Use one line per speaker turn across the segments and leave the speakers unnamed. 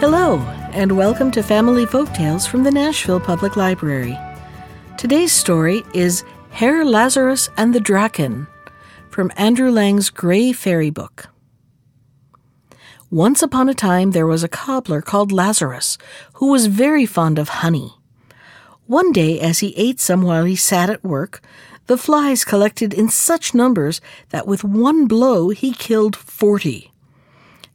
Hello, and welcome to Family Folktales from the Nashville Public Library. Today's story is Herr Lazarus and the Draken from Andrew Lang's Grey Fairy Book. Once upon a time, there was a cobbler called Lazarus who was very fond of honey. One day, as he ate some while he sat at work, the flies collected in such numbers that with one blow he killed forty.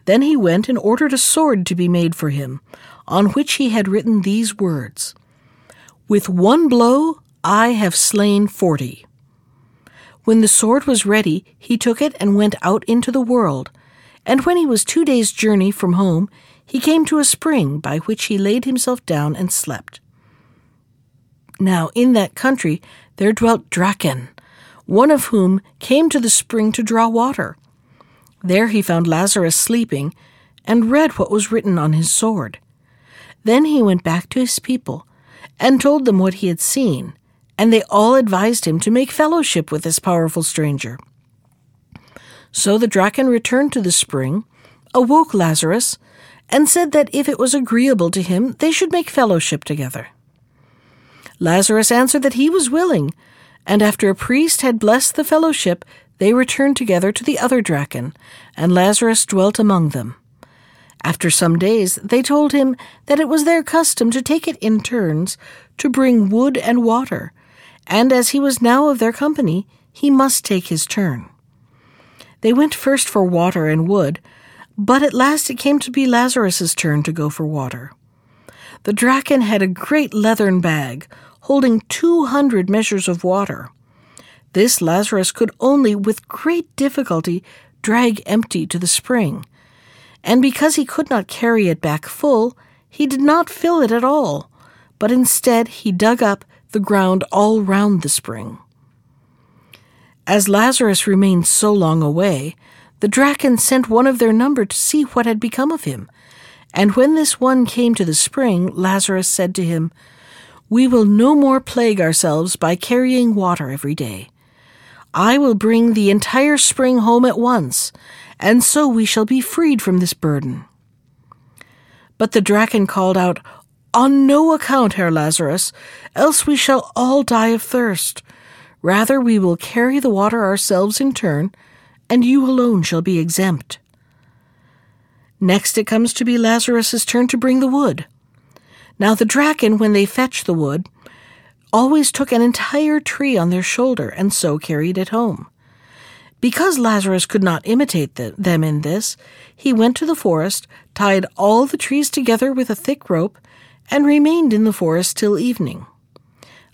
Then he went and ordered a sword to be made for him, on which he had written these words With one blow I have slain forty. When the sword was ready, he took it and went out into the world. And when he was two days' journey from home, he came to a spring by which he laid himself down and slept. Now in that country there dwelt Draken, one of whom came to the spring to draw water. There he found Lazarus sleeping, and read what was written on his sword. Then he went back to his people, and told them what he had seen, and they all advised him to make fellowship with this powerful stranger. So the Draken returned to the spring, awoke Lazarus, and said that if it was agreeable to him, they should make fellowship together. Lazarus answered that he was willing, and after a priest had blessed the fellowship, they returned together to the other Draken, and Lazarus dwelt among them. After some days, they told him that it was their custom to take it in turns to bring wood and water, and as he was now of their company, he must take his turn. They went first for water and wood, but at last it came to be Lazarus's turn to go for water. The Draken had a great leathern bag holding two hundred measures of water. This Lazarus could only, with great difficulty, drag empty to the spring. And because he could not carry it back full, he did not fill it at all, but instead he dug up the ground all round the spring. As Lazarus remained so long away, the Draken sent one of their number to see what had become of him. And when this one came to the spring, Lazarus said to him, We will no more plague ourselves by carrying water every day. I will bring the entire spring home at once, and so we shall be freed from this burden. But the Draken called out, On no account, Herr Lazarus, else we shall all die of thirst. Rather, we will carry the water ourselves in turn, and you alone shall be exempt. Next it comes to be Lazarus's turn to bring the wood. Now the Draken, when they fetch the wood, always took an entire tree on their shoulder and so carried it home. Because Lazarus could not imitate the, them in this, he went to the forest, tied all the trees together with a thick rope, and remained in the forest till evening.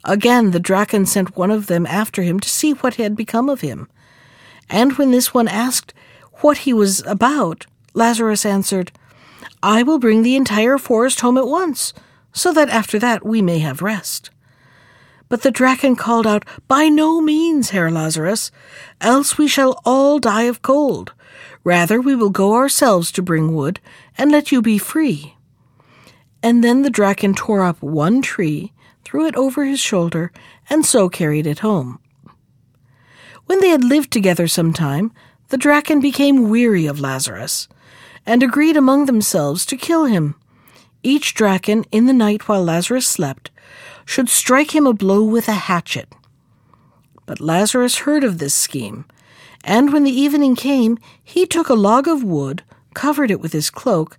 Again the Draken sent one of them after him to see what had become of him. And when this one asked what he was about, Lazarus answered, I will bring the entire forest home at once, so that after that we may have rest. But the Draken called out, By no means, Herr Lazarus, else we shall all die of cold. Rather, we will go ourselves to bring wood, and let you be free. And then the Draken tore up one tree, threw it over his shoulder, and so carried it home. When they had lived together some time, the Draken became weary of Lazarus, and agreed among themselves to kill him. Each Draken, in the night while Lazarus slept, should strike him a blow with a hatchet. But Lazarus heard of this scheme, and when the evening came, he took a log of wood, covered it with his cloak,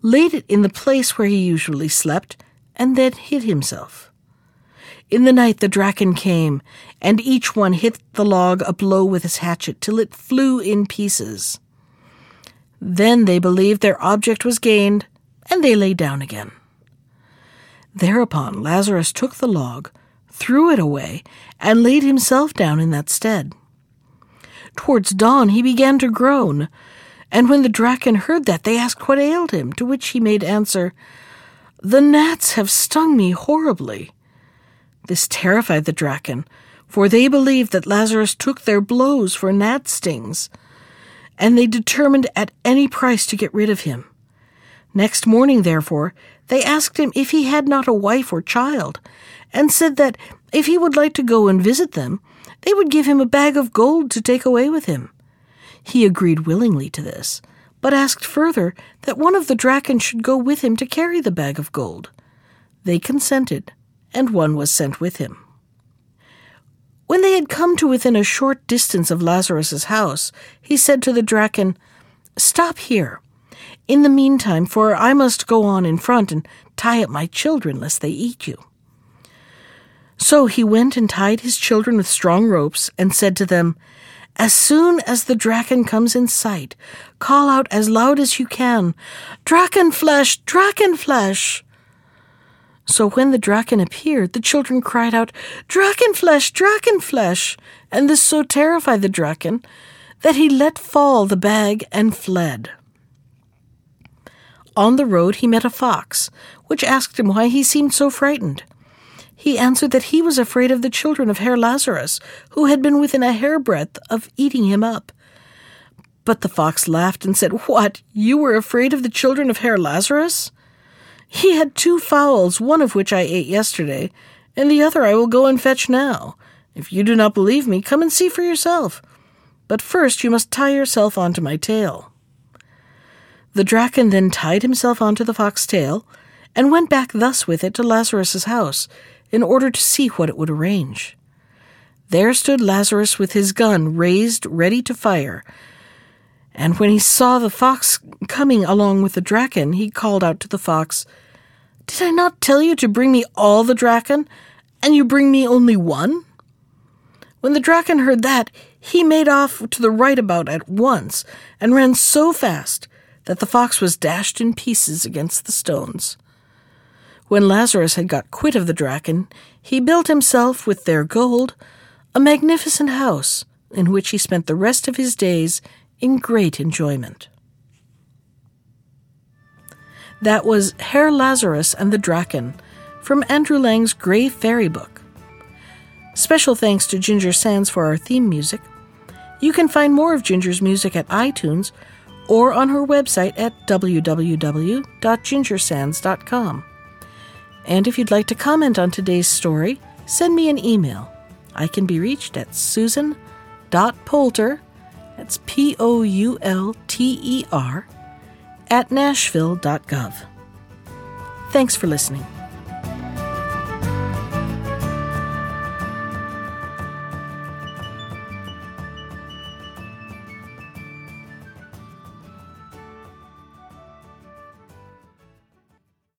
laid it in the place where he usually slept, and then hid himself. In the night the Draken came, and each one hit the log a blow with his hatchet till it flew in pieces. Then they believed their object was gained, and they lay down again. Thereupon Lazarus took the log, threw it away, and laid himself down in that stead. Towards dawn he began to groan, and when the Draken heard that, they asked what ailed him, to which he made answer, The gnats have stung me horribly. This terrified the Draken, for they believed that Lazarus took their blows for gnat stings, and they determined at any price to get rid of him. Next morning, therefore, they asked him if he had not a wife or child, and said that if he would like to go and visit them, they would give him a bag of gold to take away with him. He agreed willingly to this, but asked further that one of the Draken should go with him to carry the bag of gold. They consented, and one was sent with him. When they had come to within a short distance of Lazarus's house, he said to the Draken, Stop here. In the meantime, for I must go on in front and tie up my children lest they eat you. So he went and tied his children with strong ropes and said to them, As soon as the Draken comes in sight, call out as loud as you can, Draken flesh, Draken flesh! So when the Draken appeared, the children cried out, Draken flesh, Draken flesh! And this so terrified the Draken that he let fall the bag and fled. On the road he met a fox, which asked him why he seemed so frightened. He answered that he was afraid of the children of Herr Lazarus, who had been within a hairbreadth of eating him up. But the fox laughed and said, What, you were afraid of the children of Herr Lazarus? He had two fowls, one of which I ate yesterday, and the other I will go and fetch now. If you do not believe me, come and see for yourself. But first you must tie yourself onto my tail. The Draken then tied himself onto the fox's tail, and went back thus with it to Lazarus's house, in order to see what it would arrange. There stood Lazarus with his gun raised, ready to fire. And when he saw the fox coming along with the Draken, he called out to the fox, did I not tell you to bring me all the Draken, and you bring me only one? When the Draken heard that, he made off to the right about at once, and ran so fast that the fox was dashed in pieces against the stones. When Lazarus had got quit of the Draken, he built himself, with their gold, a magnificent house, in which he spent the rest of his days in great enjoyment. That was Herr Lazarus and the Draken from Andrew Lang's Grey Fairy Book. Special thanks to Ginger Sands for our theme music. You can find more of Ginger's music at iTunes or on her website at www.gingersands.com. And if you'd like to comment on today's story, send me an email. I can be reached at susan.poulter, that's P O U L T E R, at nashville.gov. Thanks for listening.